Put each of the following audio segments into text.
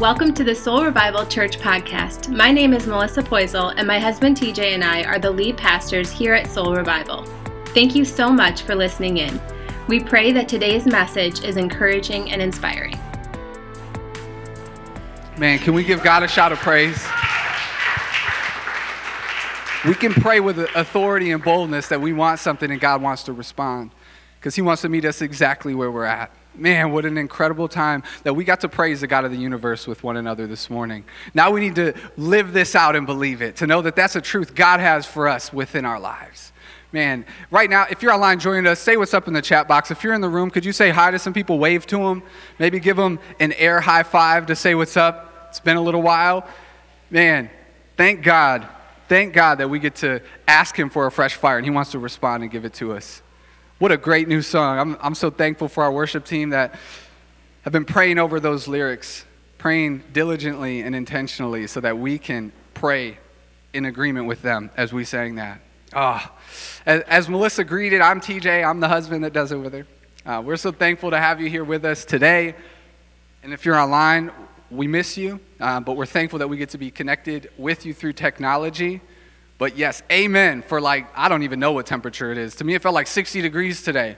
welcome to the Soul Revival Church podcast. My name is Melissa Poisel, and my husband TJ and I are the lead pastors here at Soul Revival. Thank you so much for listening in. We pray that today's message is encouraging and inspiring. Man, can we give God a shout of praise? We can pray with authority and boldness that we want something and God wants to respond because He wants to meet us exactly where we're at. Man, what an incredible time that we got to praise the God of the universe with one another this morning. Now we need to live this out and believe it, to know that that's a truth God has for us within our lives. Man, right now, if you're online joining us, say what's up in the chat box. If you're in the room, could you say hi to some people, wave to them, maybe give them an air high five to say what's up? It's been a little while. Man, thank God, thank God that we get to ask Him for a fresh fire and He wants to respond and give it to us. What a great new song. I'm, I'm so thankful for our worship team that have been praying over those lyrics, praying diligently and intentionally so that we can pray in agreement with them as we sang that. Ah, oh, as, as, Melissa greeted, I'm TJ. I'm the husband that does it with her. Uh, we're so thankful to have you here with us today. And if you're online, we miss you, uh, but we're thankful that we get to be connected with you through technology. But yes, amen for like, I don't even know what temperature it is. To me, it felt like 60 degrees today.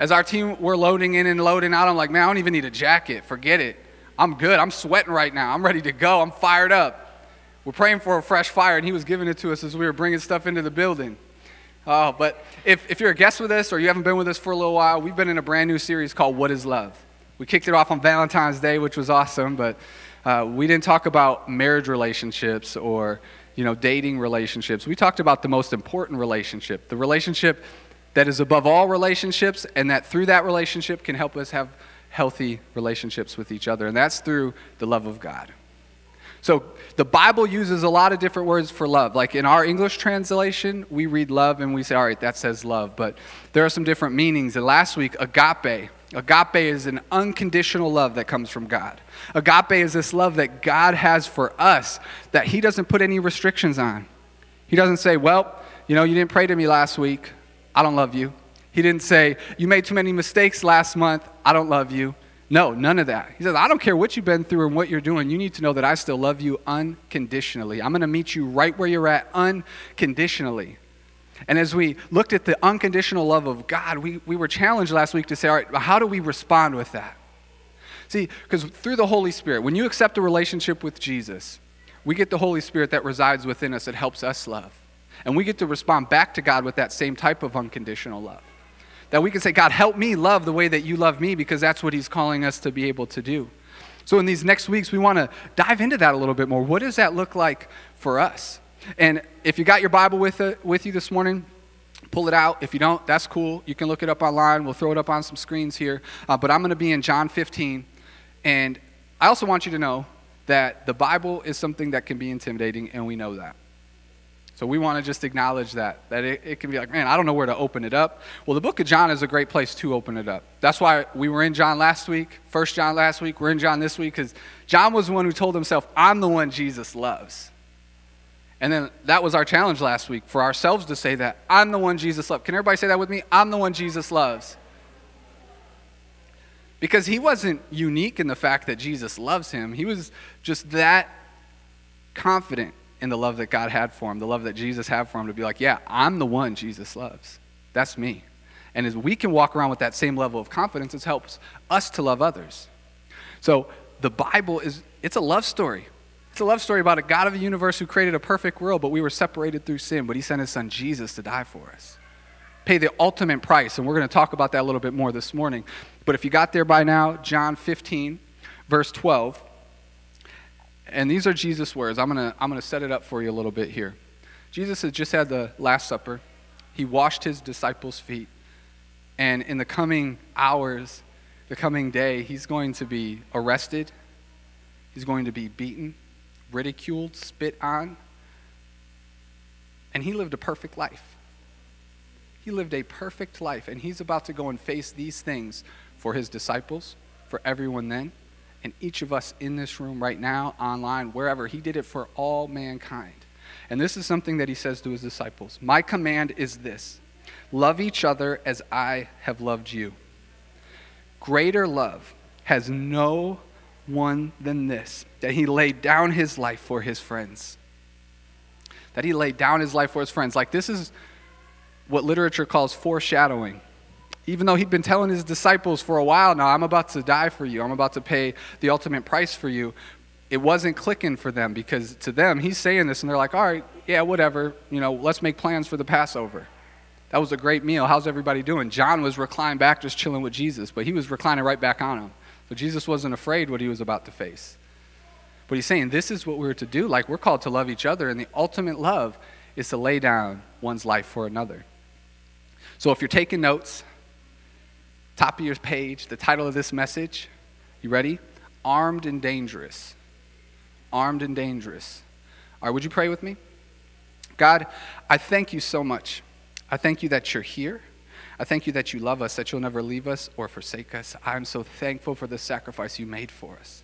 As our team were loading in and loading out, I'm like, man, I don't even need a jacket. Forget it. I'm good. I'm sweating right now. I'm ready to go. I'm fired up. We're praying for a fresh fire, and he was giving it to us as we were bringing stuff into the building. Oh, but if, if you're a guest with us or you haven't been with us for a little while, we've been in a brand new series called What is Love? We kicked it off on Valentine's Day, which was awesome, but uh, we didn't talk about marriage relationships or you know, dating relationships. We talked about the most important relationship, the relationship that is above all relationships, and that through that relationship can help us have healthy relationships with each other, and that's through the love of God. So the Bible uses a lot of different words for love. Like in our English translation, we read love and we say, all right, that says love. But there are some different meanings. And last week, agape Agape is an unconditional love that comes from God. Agape is this love that God has for us that He doesn't put any restrictions on. He doesn't say, Well, you know, you didn't pray to me last week. I don't love you. He didn't say, You made too many mistakes last month. I don't love you. No, none of that. He says, I don't care what you've been through and what you're doing. You need to know that I still love you unconditionally. I'm going to meet you right where you're at unconditionally. And as we looked at the unconditional love of God, we, we were challenged last week to say, all right, how do we respond with that? See, because through the Holy Spirit, when you accept a relationship with Jesus, we get the Holy Spirit that resides within us that helps us love. And we get to respond back to God with that same type of unconditional love. That we can say, God, help me love the way that you love me because that's what He's calling us to be able to do. So, in these next weeks, we want to dive into that a little bit more. What does that look like for us? And if you got your Bible with, it, with you this morning, pull it out. If you don't, that's cool. You can look it up online. We'll throw it up on some screens here. Uh, but I'm going to be in John 15. And I also want you to know that the Bible is something that can be intimidating, and we know that. So we want to just acknowledge that, that it, it, can be like, man, I don't know where to open it up. Well, the book of John is a great place to open it up. That's why we were in John last week, first John last week, we're in John this week, because John was the one who told himself, I'm the one Jesus loves. And then that was our challenge last week for ourselves to say that I'm the one Jesus loves. Can everybody say that with me? I'm the one Jesus loves. Because he wasn't unique in the fact that Jesus loves him, he was just that confident in the love that God had for him, the love that Jesus had for him to be like, yeah, I'm the one Jesus loves. That's me. And as we can walk around with that same level of confidence, it helps us to love others. So the Bible is it's a love story. It's a love story about a God of the universe who created a perfect world, but we were separated through sin, but he sent his son Jesus to die for us. Pay the ultimate price, and we're going to talk about that a little bit more this morning. But if you got there by now, John 15, verse 12, and these are Jesus' words. I'm going to, I'm going to set it up for you a little bit here. Jesus had just had the Last Supper, he washed his disciples' feet, and in the coming hours, the coming day, he's going to be arrested, he's going to be beaten, ridiculed, spit on. And he lived a perfect life. He lived a perfect life, and he's about to go and face these things for his disciples, for everyone then, and each of us in this room right now, online, wherever. He did it for all mankind. And this is something that he says to his disciples My command is this love each other as I have loved you. Greater love has no one than this that he laid down his life for his friends. That he laid down his life for his friends. Like, this is what literature calls foreshadowing. Even though he'd been telling his disciples for a while now, I'm about to die for you, I'm about to pay the ultimate price for you, it wasn't clicking for them because to them, he's saying this and they're like, all right, yeah, whatever, you know, let's make plans for the Passover. That was a great meal. How's everybody doing? John was reclined back just chilling with Jesus, but he was reclining right back on him. So Jesus wasn't afraid what he was about to face. But he's saying this is what we're to do. Like we're called to love each other, and the ultimate love is to lay down one's life for another. So if you're taking notes, top of your page, the title of this message, you ready? Armed and Dangerous. Armed and Dangerous. All right, would you pray with me? God, I thank you so much I thank you that you're here. I thank you that you love us, that you'll never leave us or forsake us. I'm so thankful for the sacrifice you made for us.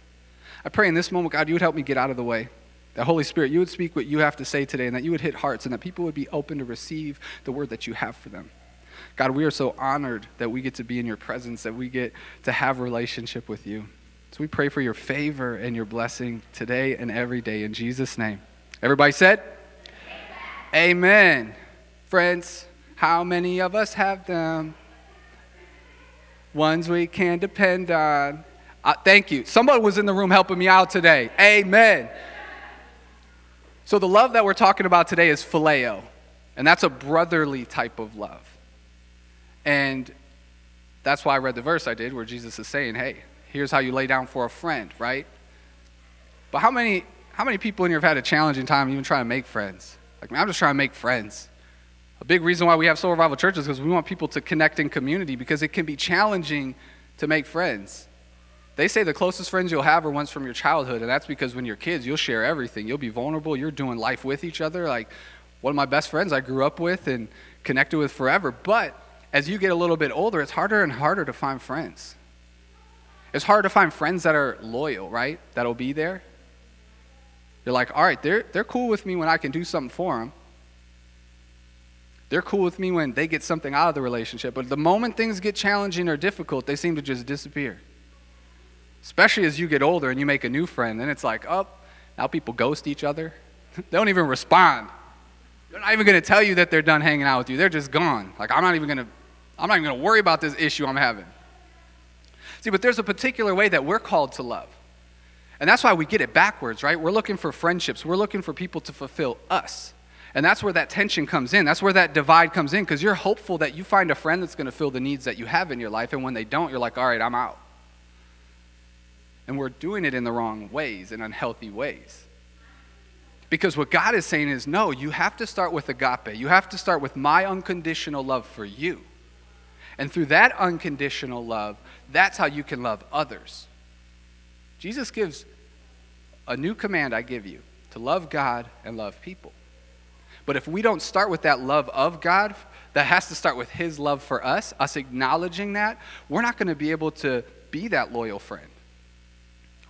I pray in this moment, God, you would help me get out of the way. That Holy Spirit, you would speak what you have to say today, and that you would hit hearts, and that people would be open to receive the word that you have for them. God, we are so honored that we get to be in your presence, that we get to have a relationship with you. So we pray for your favor and your blessing today and every day in Jesus' name. Everybody said? Amen. Amen. Friends, how many of us have them? Ones we can depend on. Uh, thank you. Somebody was in the room helping me out today. Amen. So, the love that we're talking about today is phileo, and that's a brotherly type of love. And that's why I read the verse I did where Jesus is saying, hey, here's how you lay down for a friend, right? But how many, how many people in here have had a challenging time even trying to make friends? Like, man, I'm just trying to make friends. A big reason why we have Soul Revival churches is because we want people to connect in community because it can be challenging to make friends. They say the closest friends you'll have are ones from your childhood, and that's because when you're kids, you'll share everything. You'll be vulnerable. You're doing life with each other. Like one of my best friends I grew up with and connected with forever. But as you get a little bit older, it's harder and harder to find friends. It's hard to find friends that are loyal, right? That'll be there. You're like, all right, they're, they're cool with me when I can do something for them. They're cool with me when they get something out of the relationship, but the moment things get challenging or difficult, they seem to just disappear. Especially as you get older and you make a new friend, then it's like, oh, now people ghost each other. they don't even respond. They're not even going to tell you that they're done hanging out with you. They're just gone. Like I'm not even going to I'm not even going to worry about this issue I'm having. See, but there's a particular way that we're called to love. And that's why we get it backwards, right? We're looking for friendships. We're looking for people to fulfill us. And that's where that tension comes in. That's where that divide comes in because you're hopeful that you find a friend that's going to fill the needs that you have in your life. And when they don't, you're like, all right, I'm out. And we're doing it in the wrong ways, in unhealthy ways. Because what God is saying is, no, you have to start with agape. You have to start with my unconditional love for you. And through that unconditional love, that's how you can love others. Jesus gives a new command I give you to love God and love people. But if we don't start with that love of God, that has to start with His love for us, us acknowledging that, we're not going to be able to be that loyal friend.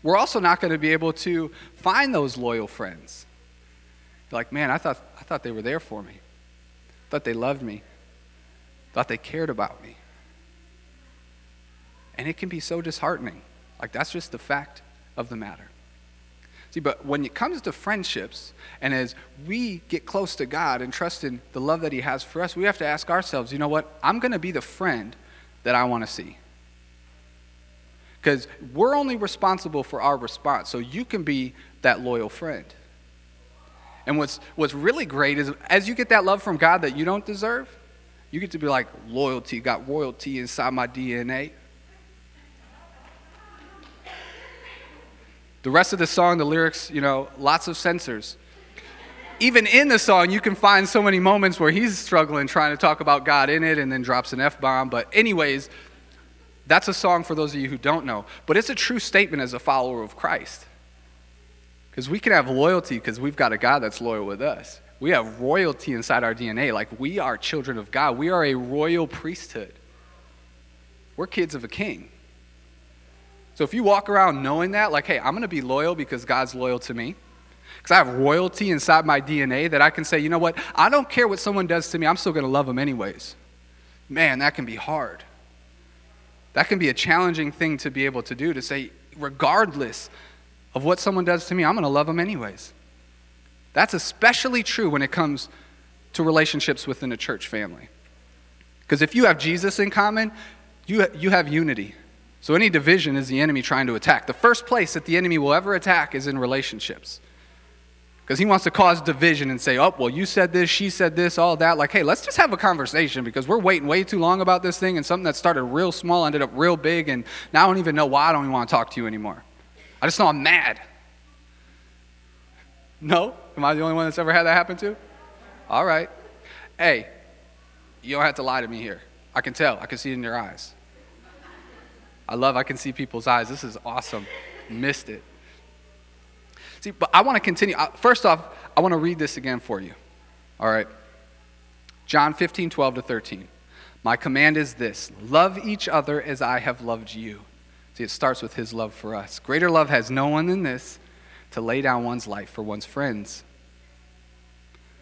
We're also not going to be able to find those loyal friends. like, man, I thought, I thought they were there for me. I thought they loved me. I thought they cared about me. And it can be so disheartening. Like, that's just the fact of the matter. See, but when it comes to friendships, and as we get close to God and trust in the love that He has for us, we have to ask ourselves, you know what? I'm going to be the friend that I want to see. Because we're only responsible for our response, so you can be that loyal friend. And what's, what's really great is as you get that love from God that you don't deserve, you get to be like, loyalty, got royalty inside my DNA. The rest of the song, the lyrics, you know, lots of censors. Even in the song, you can find so many moments where he's struggling trying to talk about God in it and then drops an F bomb. But, anyways, that's a song for those of you who don't know. But it's a true statement as a follower of Christ. Because we can have loyalty because we've got a God that's loyal with us. We have royalty inside our DNA. Like we are children of God, we are a royal priesthood. We're kids of a king. So if you walk around knowing that, like, hey, I'm going to be loyal because God's loyal to me, because I have royalty inside my DNA that I can say, you know what, I don't care what someone does to me, I'm still going to love them anyways. Man, that can be hard. That can be a challenging thing to be able to do to say, regardless of what someone does to me, I'm going to love them anyways. That's especially true when it comes to relationships within a church family. Because if you have Jesus in common, you, you have unity. So any division is the enemy trying to attack. The first place that the enemy will ever attack is in relationships. Because he wants to cause division and say, oh, well, you said this, she said this, all that. Like, hey, let's just have a conversation because we're waiting way too long about this thing and something that started real small ended up real big, and now I don't even know why I don't even want to talk to you anymore. I just know I'm mad. No? Am I the only one that's ever had that happen to? All right. Hey, you don't have to lie to me here. I can tell, I can see it in your eyes. I love I can see people's eyes. This is awesome. Missed it. See, but I want to continue. First off, I want to read this again for you. All right. John 15, 12 to 13. My command is this love each other as I have loved you. See, it starts with his love for us. Greater love has no one than this to lay down one's life for one's friends.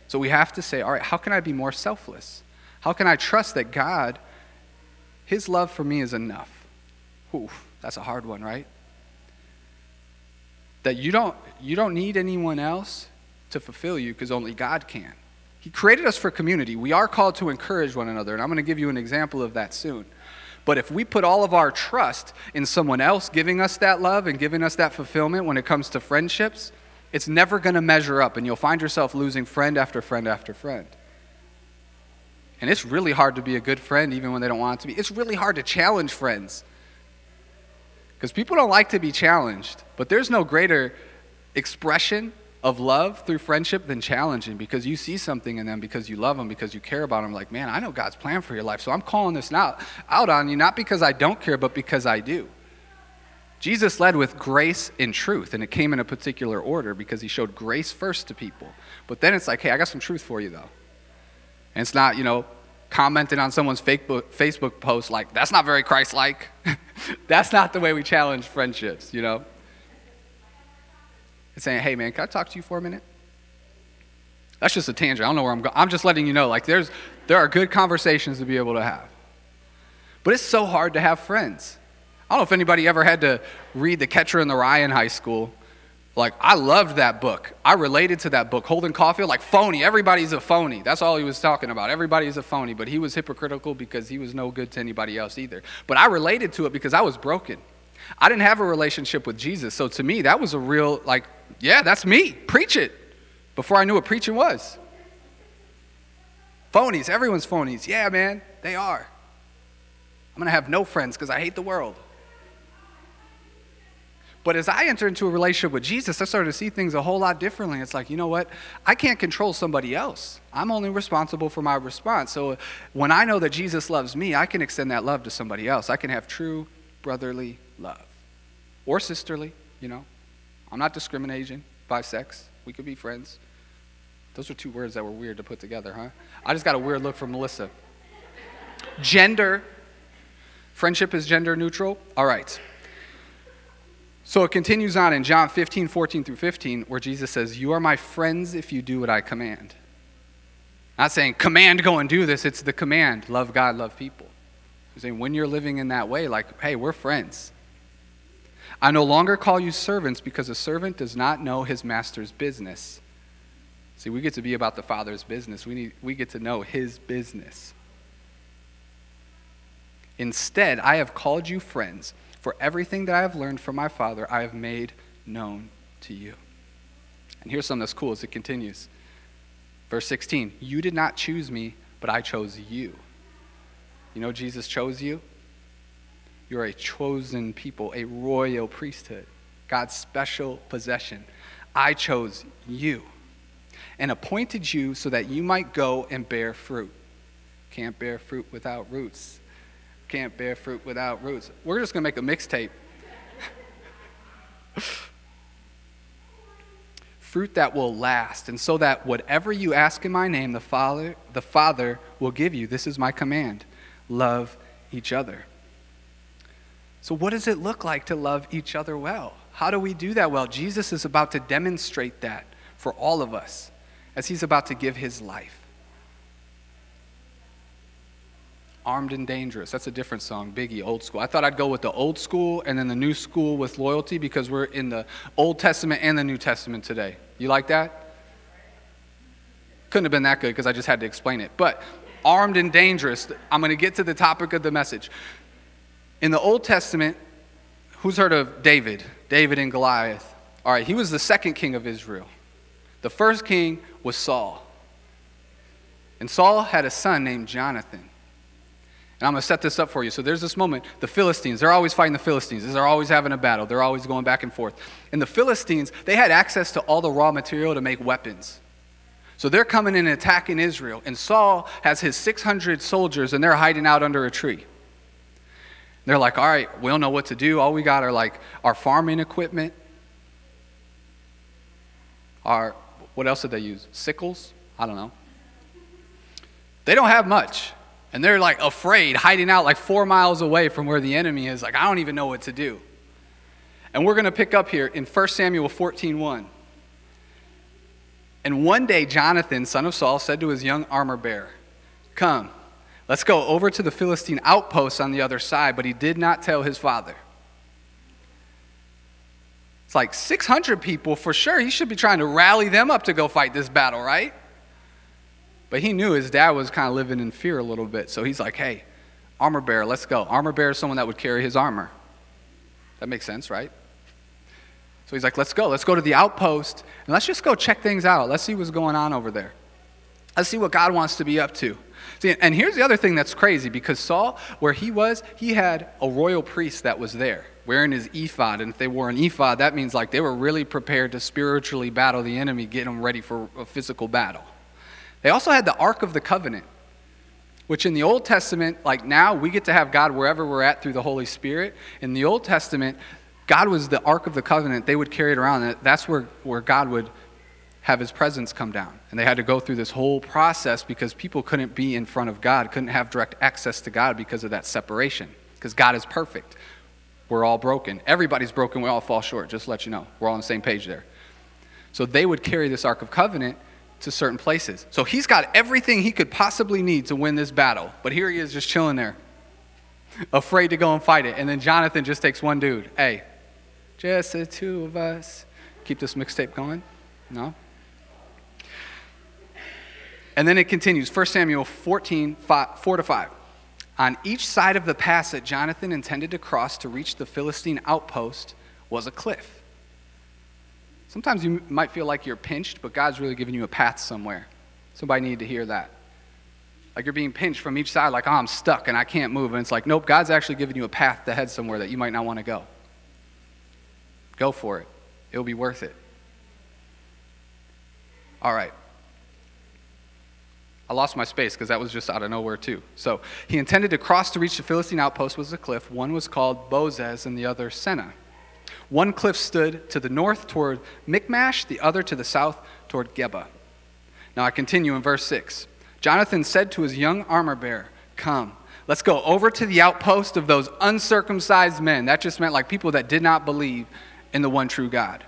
So we have to say, all right, how can I be more selfless? How can I trust that God, his love for me is enough? Ooh, that's a hard one, right? that you don't, you don't need anyone else to fulfill you because only God can. He created us for community. We are called to encourage one another, and I'm going to give you an example of that soon. But if we put all of our trust in someone else giving us that love and giving us that fulfillment when it comes to friendships, it's never going to measure up, and you'll find yourself losing friend after friend after friend. And it's really hard to be a good friend even when they don't want to be. It's really hard to challenge friends because people don't like to be challenged, but there's no greater expression of love through friendship than challenging because you see something in them because you love them, because you care about them. Like, man, I know God's plan for your life, so I'm calling this out, out on you, not because I don't care, but because I do. Jesus led with grace and truth, and it came in a particular order because he showed grace first to people. But then it's like, hey, I got some truth for you, though. And it's not, you know, commenting on someone's Facebook post like, that's not very Christ like. that's not the way we challenge friendships, you know? It's saying, hey, man, can I talk to you for a minute? That's just a tangent. I don't know where I'm going. I'm just letting you know, like, there's, there are good conversations to be able to have. But it's so hard to have friends. I don't know if anybody ever had to read The Catcher in the Rye in high school like, I loved that book. I related to that book. Holden Caulfield, like, phony. Everybody's a phony. That's all he was talking about. Everybody's a phony. But he was hypocritical because he was no good to anybody else either. But I related to it because I was broken. I didn't have a relationship with Jesus. So to me, that was a real, like, yeah, that's me. Preach it. Before I knew what preaching was. Phonies. Everyone's phonies. Yeah, man, they are. I'm going to have no friends because I hate the world. But as I enter into a relationship with Jesus, I started to see things a whole lot differently. It's like, you know what? I can't control somebody else. I'm only responsible for my response. So when I know that Jesus loves me, I can extend that love to somebody else. I can have true brotherly love or sisterly, you know. I'm not discriminating by sex. We could be friends. Those are two words that were weird to put together, huh? I just got a weird look from Melissa. Gender. Friendship is gender neutral. All right. So it continues on in John 15, 14 through 15, where Jesus says, You are my friends if you do what I command. Not saying, command, go and do this. It's the command, love God, love people. He's saying, when you're living in that way, like, hey, we're friends. I no longer call you servants because a servant does not know his master's business. See, we get to be about the Father's business. We, need, we get to know his business. Instead, I have called you friends for everything that I have learned from my Father, I have made known to you. And here's something that's cool as it continues. Verse 16 You did not choose me, but I chose you. You know, Jesus chose you? You're a chosen people, a royal priesthood, God's special possession. I chose you and appointed you so that you might go and bear fruit. Can't bear fruit without roots can't bear fruit without roots. We're just going to make a mixtape. fruit that will last, and so that whatever you ask in my name, the Father, the Father will give you. This is my command. Love each other. So, what does it look like to love each other well? How do we do that well? Jesus is about to demonstrate that for all of us as he's about to give his life. Armed and Dangerous. That's a different song, Biggie, old school. I thought I'd go with the old school and then the new school with loyalty because we're in the Old Testament and the New Testament today. You like that? Couldn't have been that good because I just had to explain it. But armed and dangerous, I'm going to get to the topic of the message. In the Old Testament, who's heard of David? David and Goliath. All right, he was the second king of Israel. The first king was Saul. And Saul had a son named Jonathan. And I'm going to set this up for you. So there's this moment. The Philistines, they're always fighting the Philistines. They're always having a battle. They're always going back and forth. And the Philistines, they had access to all the raw material to make weapons. So they're coming in and attacking Israel. And Saul has his 600 soldiers, and they're hiding out under a tree. They're like, all right, we don't know what to do. All we got are like our farming equipment. Our, what else did they use? Sickles? I don't know. They don't have much. And they're like afraid, hiding out like four miles away from where the enemy is. Like, I don't even know what to do. And we're going to pick up here in 1 Samuel 14 1. And one day, Jonathan, son of Saul, said to his young armor bearer, Come, let's go over to the Philistine outposts on the other side. But he did not tell his father. It's like 600 people for sure. He should be trying to rally them up to go fight this battle, right? But he knew his dad was kind of living in fear a little bit. So he's like, hey, armor bearer, let's go. Armor bearer is someone that would carry his armor. That makes sense, right? So he's like, let's go. Let's go to the outpost and let's just go check things out. Let's see what's going on over there. Let's see what God wants to be up to. See, and here's the other thing that's crazy because Saul, where he was, he had a royal priest that was there wearing his ephod. And if they wore an ephod, that means like they were really prepared to spiritually battle the enemy, get them ready for a physical battle. They also had the Ark of the Covenant, which in the Old Testament, like now, we get to have God wherever we're at through the Holy Spirit. In the Old Testament, God was the Ark of the Covenant. They would carry it around. That's where, where God would have his presence come down. And they had to go through this whole process because people couldn't be in front of God, couldn't have direct access to God because of that separation. Because God is perfect. We're all broken. Everybody's broken. We all fall short, just let you know. We're all on the same page there. So they would carry this Ark of Covenant to certain places. So he's got everything he could possibly need to win this battle. But here he is just chilling there, afraid to go and fight it. And then Jonathan just takes one dude. Hey, just the two of us. Keep this mixtape going? No? And then it continues 1 Samuel 14, 5, 4 to 5. On each side of the pass that Jonathan intended to cross to reach the Philistine outpost was a cliff. Sometimes you might feel like you're pinched, but God's really giving you a path somewhere. Somebody needed to hear that. Like you're being pinched from each side, like, oh, I'm stuck and I can't move. And it's like, nope, God's actually giving you a path to head somewhere that you might not want to go. Go for it, it'll be worth it. All right. I lost my space because that was just out of nowhere, too. So he intended to cross to reach the Philistine outpost was a cliff. One was called Bozez and the other Seneh. One cliff stood to the north toward Michmash, the other to the south toward Geba. Now I continue in verse 6. Jonathan said to his young armor bearer, Come, let's go over to the outpost of those uncircumcised men. That just meant like people that did not believe in the one true God.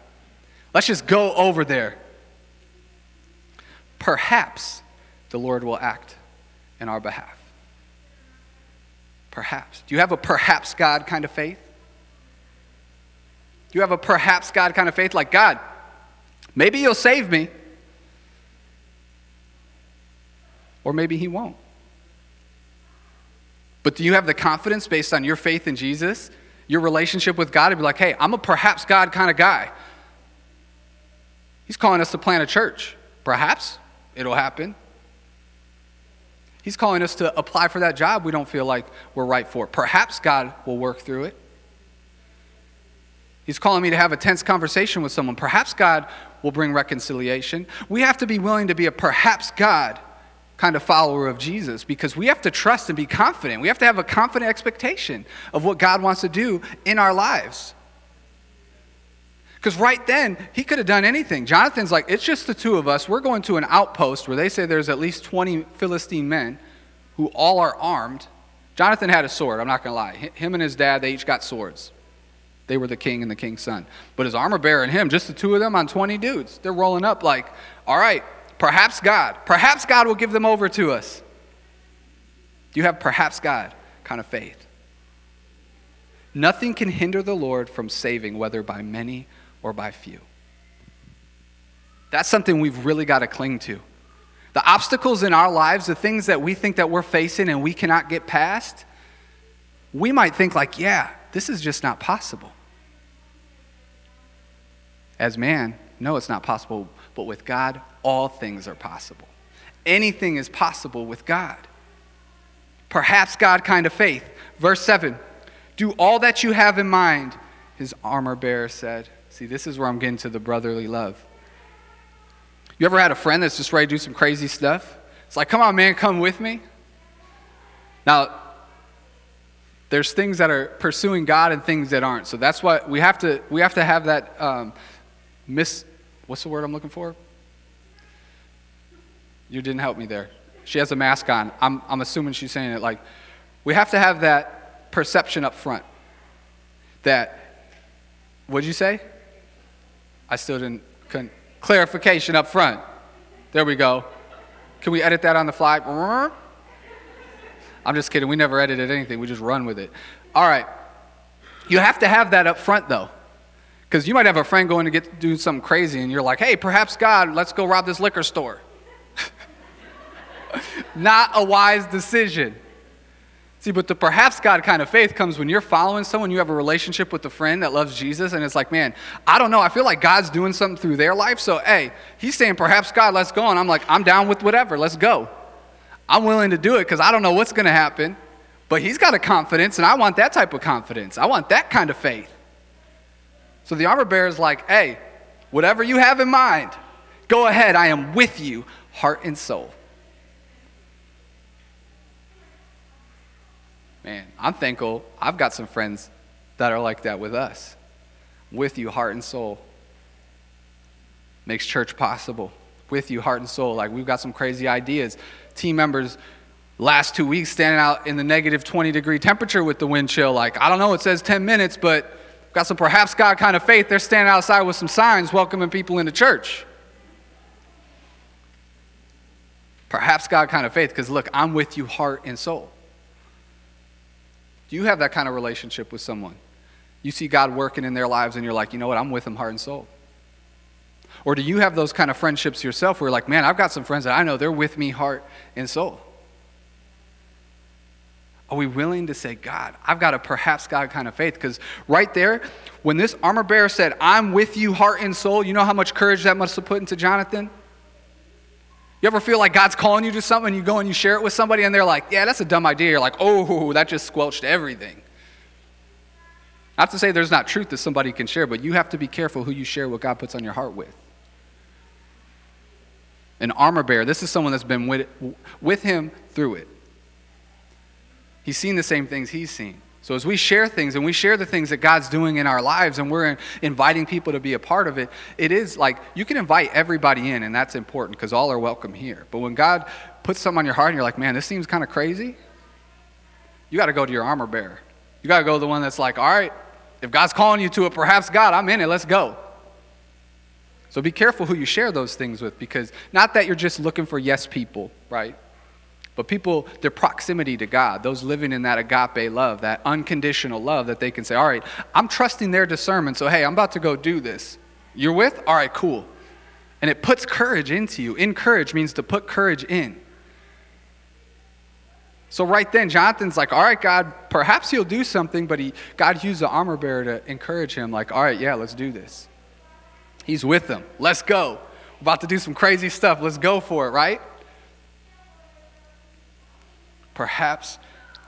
Let's just go over there. Perhaps the Lord will act in our behalf. Perhaps. Do you have a perhaps God kind of faith? You have a perhaps God kind of faith? Like, God, maybe you'll save me. Or maybe he won't. But do you have the confidence based on your faith in Jesus, your relationship with God, to be like, hey, I'm a perhaps God kind of guy? He's calling us to plant a church. Perhaps it'll happen. He's calling us to apply for that job we don't feel like we're right for. Perhaps God will work through it. He's calling me to have a tense conversation with someone. Perhaps God will bring reconciliation. We have to be willing to be a perhaps God kind of follower of Jesus because we have to trust and be confident. We have to have a confident expectation of what God wants to do in our lives. Because right then, he could have done anything. Jonathan's like, it's just the two of us. We're going to an outpost where they say there's at least 20 Philistine men who all are armed. Jonathan had a sword, I'm not going to lie. Him and his dad, they each got swords. They were the king and the king's son. But his armor bearer and him, just the two of them on 20 dudes, they're rolling up like, all right, perhaps God, perhaps God will give them over to us. Do you have perhaps God kind of faith? Nothing can hinder the Lord from saving, whether by many or by few. That's something we've really got to cling to. The obstacles in our lives, the things that we think that we're facing and we cannot get past, we might think like, yeah, this is just not possible. As man, no, it's not possible, but with God, all things are possible. Anything is possible with God. Perhaps God kind of faith. Verse 7 Do all that you have in mind, his armor bearer said. See, this is where I'm getting to the brotherly love. You ever had a friend that's just ready to do some crazy stuff? It's like, come on, man, come with me. Now, there's things that are pursuing God and things that aren't. So that's why we have to we have to have that um, miss. What's the word I'm looking for? You didn't help me there. She has a mask on. I'm, I'm assuming she's saying it like, we have to have that perception up front. That, what'd you say? I still didn't, couldn't. Clarification up front. There we go. Can we edit that on the fly? I'm just kidding. We never edited anything. We just run with it. All right. You have to have that up front, though. Because you might have a friend going to get do something crazy, and you're like, hey, perhaps God, let's go rob this liquor store. Not a wise decision. See, but the perhaps God kind of faith comes when you're following someone, you have a relationship with a friend that loves Jesus, and it's like, man, I don't know. I feel like God's doing something through their life. So, hey, he's saying, perhaps God, let's go. And I'm like, I'm down with whatever. Let's go. I'm willing to do it because I don't know what's going to happen. But he's got a confidence, and I want that type of confidence. I want that kind of faith. So the armor bearer is like, hey, whatever you have in mind, go ahead. I am with you, heart and soul. Man, I'm thankful I've got some friends that are like that with us. With you, heart and soul. Makes church possible. With you, heart and soul. Like, we've got some crazy ideas. Team members, last two weeks, standing out in the negative 20 degree temperature with the wind chill. Like, I don't know, it says 10 minutes, but got some perhaps God kind of faith. They're standing outside with some signs welcoming people into church. Perhaps God kind of faith, because look, I'm with you, heart and soul. Do you have that kind of relationship with someone? You see God working in their lives and you're like, you know what, I'm with them heart and soul. Or do you have those kind of friendships yourself where you're like, man, I've got some friends that I know they're with me heart and soul? Are we willing to say, God, I've got a perhaps God kind of faith? Because right there, when this armor bearer said, I'm with you heart and soul, you know how much courage that must have put into Jonathan? You ever feel like God's calling you to something and you go and you share it with somebody and they're like, yeah, that's a dumb idea. You're like, oh, that just squelched everything. Not to say there's not truth that somebody can share, but you have to be careful who you share what God puts on your heart with. An armor bearer, this is someone that's been with, with him through it. He's seen the same things he's seen. So, as we share things and we share the things that God's doing in our lives and we're inviting people to be a part of it, it is like you can invite everybody in, and that's important because all are welcome here. But when God puts something on your heart and you're like, man, this seems kind of crazy, you got to go to your armor bearer. You got to go to the one that's like, all right, if God's calling you to it, perhaps God, I'm in it, let's go. So be careful who you share those things with because not that you're just looking for yes people, right? But people, their proximity to God, those living in that agape love, that unconditional love, that they can say, all right, I'm trusting their discernment, so hey, I'm about to go do this. You're with? All right, cool. And it puts courage into you. Encourage means to put courage in. So right then, Jonathan's like, all right, God, perhaps he'll do something, but he, God used the armor bearer to encourage him, like, all right, yeah, let's do this. He's with them. Let's go. We're about to do some crazy stuff. Let's go for it, right? Perhaps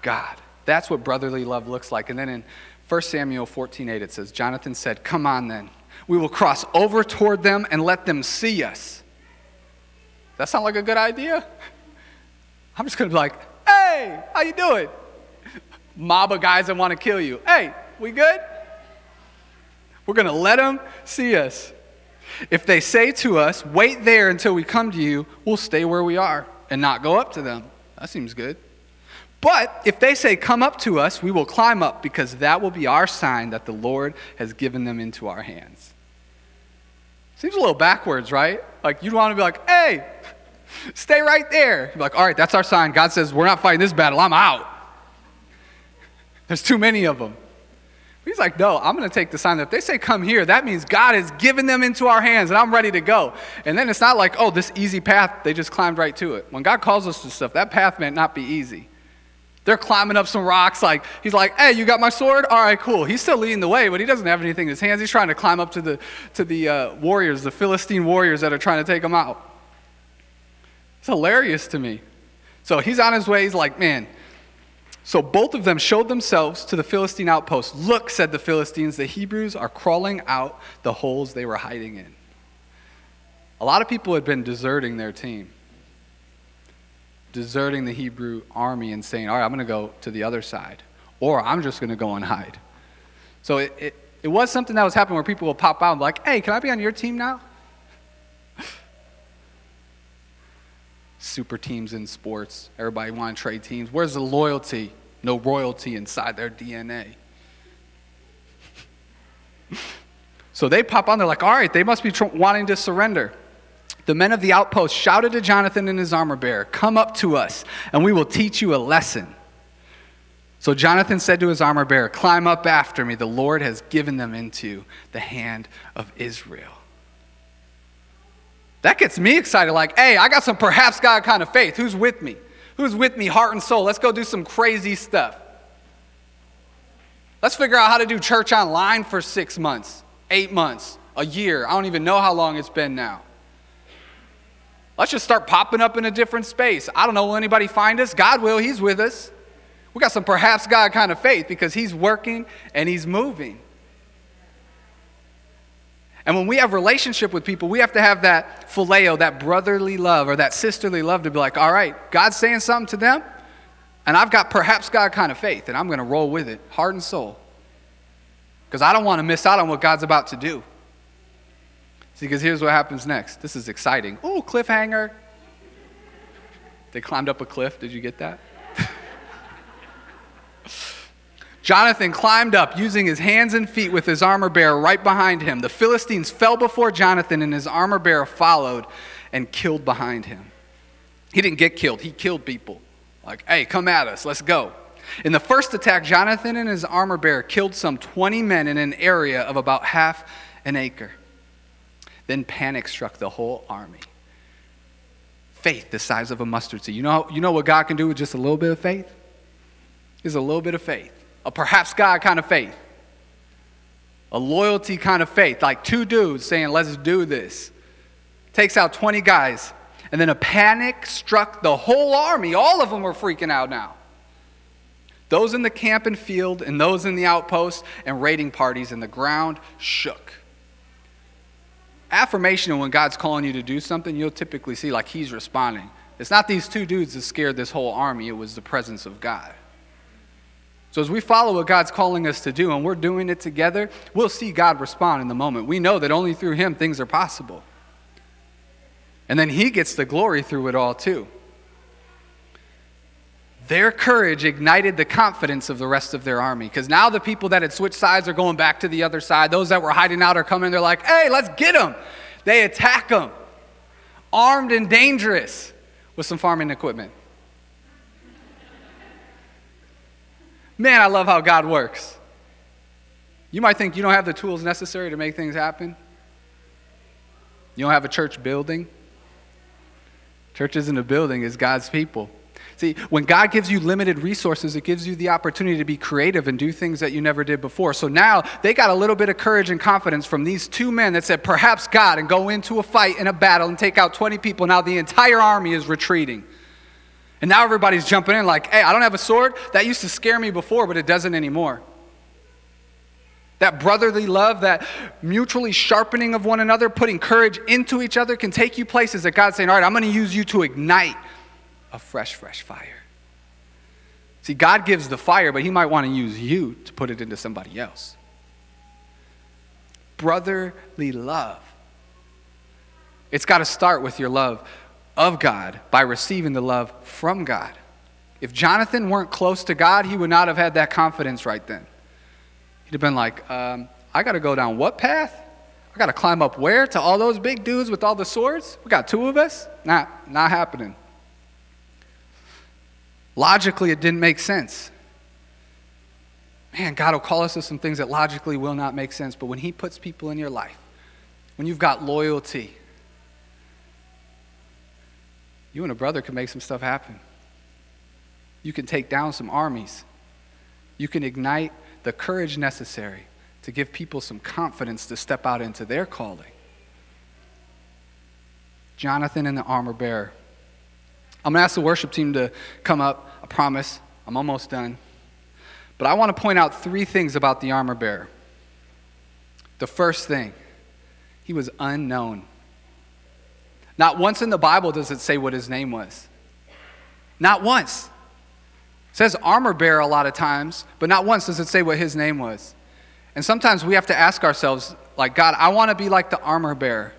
God. That's what brotherly love looks like. And then in 1 Samuel 14 8, it says, Jonathan said, Come on then. We will cross over toward them and let them see us. That sound like a good idea? I'm just gonna be like, hey, how you doing? Mob of guys that want to kill you. Hey, we good? We're gonna let them see us. If they say to us, wait there until we come to you, we'll stay where we are and not go up to them. That seems good. But if they say, Come up to us, we will climb up, because that will be our sign that the Lord has given them into our hands. Seems a little backwards, right? Like you'd want to be like, Hey, Stay right there. You're like, all right, that's our sign. God says, we're not fighting this battle. I'm out. There's too many of them. He's like, no, I'm going to take the sign that if they say come here, that means God has given them into our hands and I'm ready to go. And then it's not like, oh, this easy path, they just climbed right to it. When God calls us to stuff, that path may not be easy. They're climbing up some rocks. Like, he's like, hey, you got my sword? All right, cool. He's still leading the way, but he doesn't have anything in his hands. He's trying to climb up to the, to the uh, warriors, the Philistine warriors that are trying to take him out. It's hilarious to me. So he's on his way. He's like, man, so both of them showed themselves to the Philistine outpost. Look, said the Philistines, the Hebrews are crawling out the holes they were hiding in. A lot of people had been deserting their team, deserting the Hebrew army and saying, all right, I'm going to go to the other side, or I'm just going to go and hide. So it, it, it was something that was happening where people would pop out like, hey, can I be on your team now? super teams in sports. Everybody want to trade teams. Where's the loyalty? No royalty inside their DNA. so they pop on. They're like, all right, they must be tr- wanting to surrender. The men of the outpost shouted to Jonathan and his armor bearer, Come up to us, and we will teach you a lesson. So Jonathan said to his armor bearer, Climb up after me. The Lord has given them into the hand of Israel. That gets me excited. Like, hey, I got some perhaps God kind of faith. Who's with me? Who's with me, heart and soul? Let's go do some crazy stuff. Let's figure out how to do church online for six months, eight months, a year. I don't even know how long it's been now. Let's just start popping up in a different space. I don't know, will anybody find us? God will, He's with us. We got some perhaps God kind of faith because He's working and He's moving. And when we have relationship with people, we have to have that phileo, that brotherly love or that sisterly love to be like, all right, God's saying something to them, and I've got perhaps God kind of faith, and I'm going to roll with it, heart and soul. Because I don't want to miss out on what God's about to do. See, because here's what happens next. This is exciting. Oh, cliffhanger. They climbed up a cliff. Did you get that? Jonathan climbed up, using his hands and feet with his armor bearer right behind him. The Philistines fell before Jonathan, and his armor bearer followed and killed behind him. He didn't get killed, he killed people. Like, hey, come at us, let's go. In the first attack, Jonathan and his armor bearer killed some 20 men in an area of about half an acre. Then panic struck the whole army. Faith the size of a mustard seed. You know, you know what God can do with just a little bit of faith? Is a little bit of faith a perhaps God kind of faith, a loyalty kind of faith, like two dudes saying, let's do this. Takes out 20 guys, and then a panic struck the whole army. All of them were freaking out now. Those in the camp and field, and those in the outposts and raiding parties, and the ground shook. Affirmation, when God's calling you to do something, you'll typically see like He's responding. It's not these two dudes that scared this whole army, it was the presence of God. So, as we follow what God's calling us to do and we're doing it together, we'll see God respond in the moment. We know that only through Him things are possible. And then He gets the glory through it all, too. Their courage ignited the confidence of the rest of their army because now the people that had switched sides are going back to the other side. Those that were hiding out are coming. They're like, hey, let's get them. They attack them, armed and dangerous with some farming equipment. Man, I love how God works. You might think you don't have the tools necessary to make things happen. You don't have a church building. Church isn't a building, it's God's people. See, when God gives you limited resources, it gives you the opportunity to be creative and do things that you never did before. So now they got a little bit of courage and confidence from these two men that said, perhaps God, and go into a fight and a battle and take out 20 people. Now the entire army is retreating. And now everybody's jumping in like, hey, I don't have a sword. That used to scare me before, but it doesn't anymore. That brotherly love, that mutually sharpening of one another, putting courage into each other can take you places that God's saying, all right, I'm going to use you to ignite a fresh, fresh fire. See, God gives the fire, but He might want to use you to put it into somebody else. Brotherly love. It's got to start with your love of God by receiving the love from God. If Jonathan weren't close to God, he would not have had that confidence right then. He'd have been like, um, I got to go down what path? I got to climb up where? To all those big dudes with all the swords? We got two of us? Not, not happening. Logically, it didn't make sense. Man, God will call us to some things that logically will not make sense, but when He puts people in your life, when you've got loyalty, you and a brother can make some stuff happen. You can take down some armies. You can ignite the courage necessary to give people some confidence to step out into their calling. Jonathan and the armor bearer. I'm going to ask the worship team to come up. I promise. I'm almost done. But I want to point out three things about the armor bearer. The first thing, he was unknown. Not once in the Bible does it say what his name was. Not once. It says armor bearer a lot of times, but not once does it say what his name was. And sometimes we have to ask ourselves, like, God, I want to be like the armor bearer.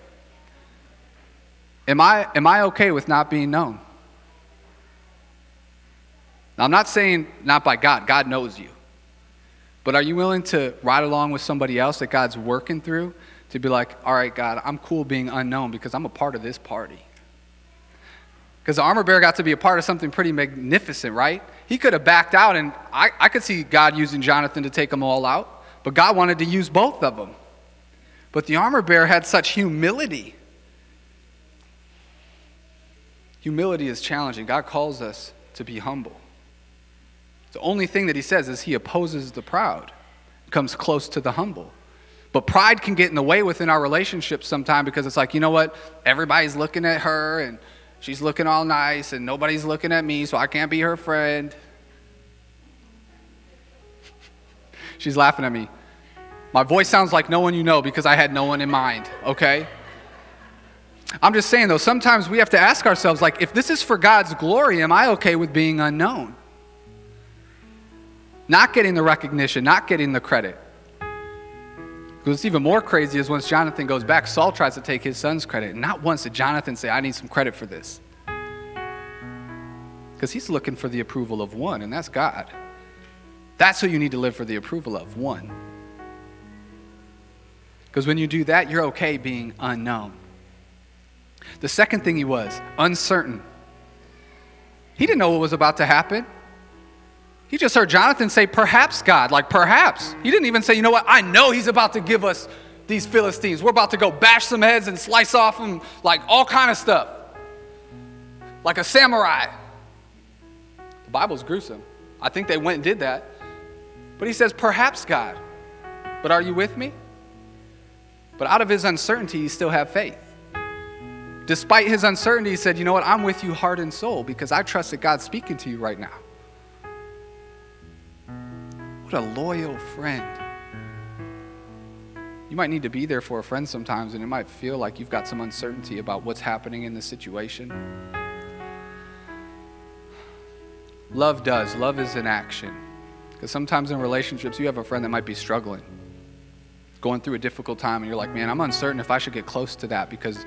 Am I, am I okay with not being known? Now, I'm not saying not by God, God knows you. But are you willing to ride along with somebody else that God's working through to be like, all right, God, I'm cool being unknown because I'm a part of this party? Because the armor bearer got to be a part of something pretty magnificent, right? He could have backed out, and I, I could see God using Jonathan to take them all out. But God wanted to use both of them. But the armor bearer had such humility. Humility is challenging. God calls us to be humble. The only thing that he says is he opposes the proud, comes close to the humble. But pride can get in the way within our relationships sometimes because it's like, you know what? Everybody's looking at her and she's looking all nice and nobody's looking at me, so I can't be her friend. She's laughing at me. My voice sounds like no one you know because I had no one in mind, okay? I'm just saying though, sometimes we have to ask ourselves, like, if this is for God's glory, am I okay with being unknown? Not getting the recognition, not getting the credit. What's even more crazy is once Jonathan goes back, Saul tries to take his son's credit. Not once did Jonathan say, I need some credit for this. Because he's looking for the approval of one, and that's God. That's who you need to live for the approval of, one. Because when you do that, you're okay being unknown. The second thing he was uncertain. He didn't know what was about to happen. He just heard Jonathan say, Perhaps God, like perhaps. He didn't even say, You know what? I know he's about to give us these Philistines. We're about to go bash some heads and slice off them, like all kind of stuff. Like a samurai. The Bible's gruesome. I think they went and did that. But he says, Perhaps God. But are you with me? But out of his uncertainty, he still have faith. Despite his uncertainty, he said, You know what? I'm with you heart and soul because I trust that God's speaking to you right now. What a loyal friend. You might need to be there for a friend sometimes, and it might feel like you've got some uncertainty about what's happening in the situation. Love does. Love is an action. Because sometimes in relationships, you have a friend that might be struggling, going through a difficult time, and you're like, man, I'm uncertain if I should get close to that because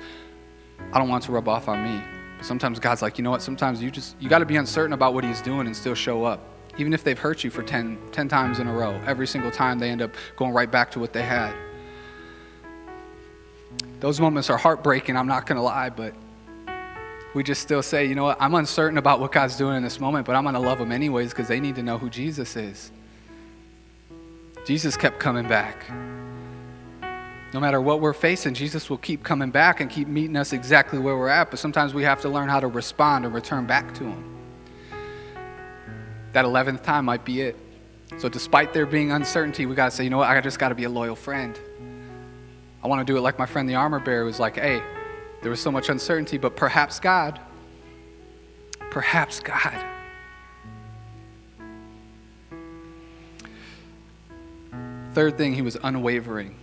I don't want to rub off on me. But sometimes God's like, you know what? Sometimes you just, you got to be uncertain about what He's doing and still show up. Even if they've hurt you for 10, 10 times in a row, every single time they end up going right back to what they had. Those moments are heartbreaking, I'm not going to lie, but we just still say, you know what, I'm uncertain about what God's doing in this moment, but I'm going to love them anyways because they need to know who Jesus is. Jesus kept coming back. No matter what we're facing, Jesus will keep coming back and keep meeting us exactly where we're at, but sometimes we have to learn how to respond and return back to Him. That 11th time might be it. So, despite there being uncertainty, we got to say, you know what, I just got to be a loyal friend. I want to do it like my friend the armor bearer was like, hey, there was so much uncertainty, but perhaps God, perhaps God. Third thing, he was unwavering.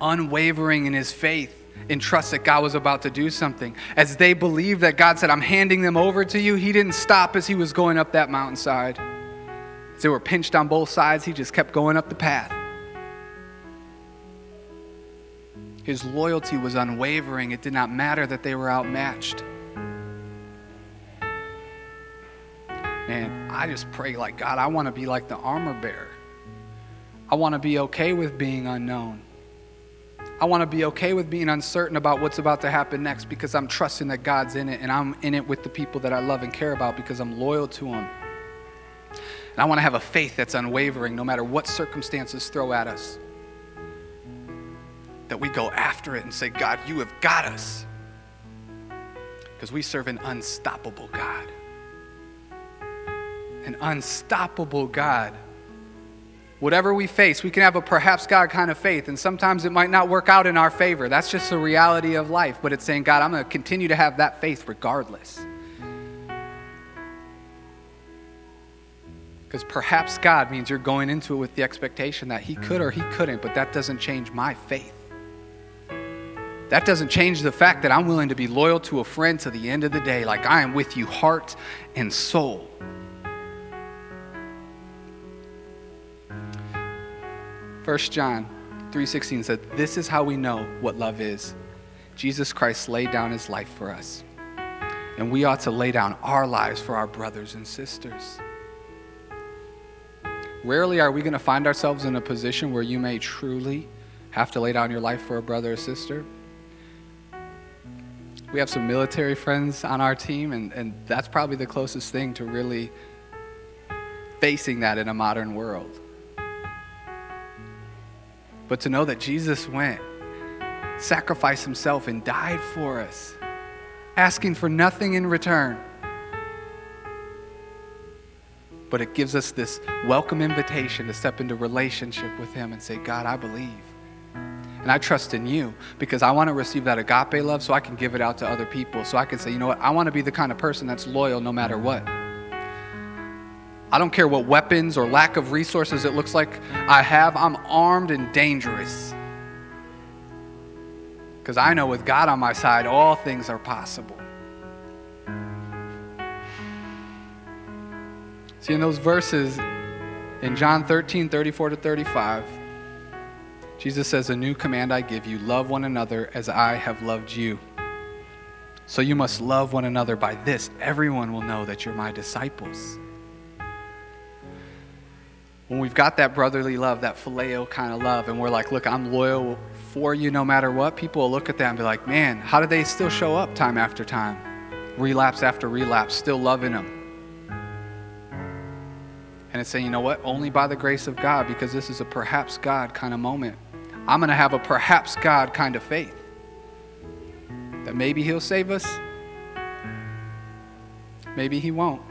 Unwavering in his faith in trust that God was about to do something. As they believed that God said, I'm handing them over to you, he didn't stop as he was going up that mountainside. As they were pinched on both sides, he just kept going up the path. His loyalty was unwavering. It did not matter that they were outmatched. And I just pray, like, God, I want to be like the armor bearer. I want to be okay with being unknown. I want to be okay with being uncertain about what's about to happen next because I'm trusting that God's in it and I'm in it with the people that I love and care about because I'm loyal to Him. And I want to have a faith that's unwavering no matter what circumstances throw at us. That we go after it and say, God, you have got us. Because we serve an unstoppable God. An unstoppable God. Whatever we face, we can have a perhaps God kind of faith, and sometimes it might not work out in our favor. That's just the reality of life. But it's saying, God, I'm going to continue to have that faith regardless. Because perhaps God means you're going into it with the expectation that He could or He couldn't, but that doesn't change my faith. That doesn't change the fact that I'm willing to be loyal to a friend to the end of the day, like I am with you heart and soul. First John 3:16 said, "This is how we know what love is. Jesus Christ laid down his life for us. And we ought to lay down our lives for our brothers and sisters." Rarely are we going to find ourselves in a position where you may truly have to lay down your life for a brother or sister. We have some military friends on our team, and, and that's probably the closest thing to really facing that in a modern world. But to know that Jesus went, sacrificed himself, and died for us, asking for nothing in return. But it gives us this welcome invitation to step into relationship with him and say, God, I believe. And I trust in you because I want to receive that agape love so I can give it out to other people. So I can say, you know what? I want to be the kind of person that's loyal no matter what. I don't care what weapons or lack of resources it looks like I have, I'm armed and dangerous. Because I know with God on my side, all things are possible. See, in those verses in John 13, 34 to 35, Jesus says, A new command I give you love one another as I have loved you. So you must love one another. By this, everyone will know that you're my disciples. When we've got that brotherly love, that phileo kind of love, and we're like, Look, I'm loyal for you no matter what, people will look at that and be like, Man, how do they still show up time after time? Relapse after relapse, still loving them. And it's saying, you know what? Only by the grace of God, because this is a perhaps God kind of moment. I'm going to have a perhaps God kind of faith that maybe He'll save us, maybe He won't.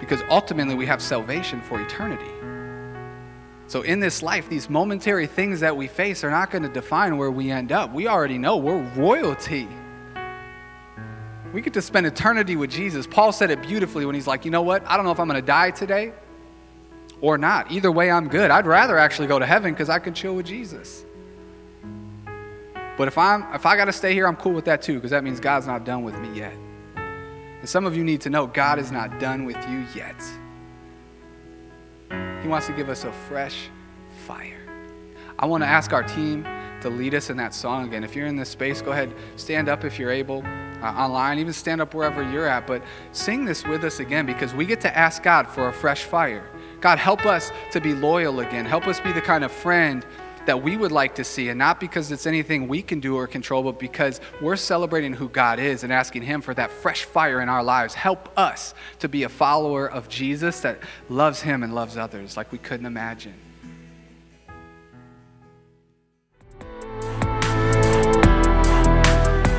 Because ultimately, we have salvation for eternity. So, in this life, these momentary things that we face are not going to define where we end up. We already know we're royalty. We get to spend eternity with Jesus. Paul said it beautifully when he's like, you know what? I don't know if I'm going to die today or not. Either way, I'm good. I'd rather actually go to heaven because I can chill with Jesus. But if I'm if I got to stay here, I'm cool with that too because that means God's not done with me yet. And some of you need to know God is not done with you yet. He wants to give us a fresh fire. I want to ask our team to lead us in that song again. If you're in this space, go ahead, stand up if you're able, uh, online, even stand up wherever you're at. But sing this with us again because we get to ask God for a fresh fire. God, help us to be loyal again. Help us be the kind of friend that we would like to see, and not because it's anything we can do or control, but because we're celebrating who God is and asking Him for that fresh fire in our lives. Help us to be a follower of Jesus that loves Him and loves others like we couldn't imagine.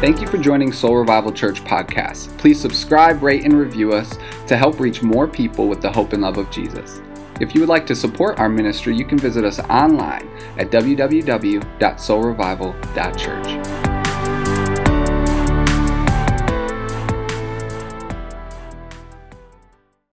Thank you for joining Soul Revival Church podcast. Please subscribe, rate, and review us to help reach more people with the hope and love of Jesus. If you would like to support our ministry, you can visit us online at www.soulrevival.church.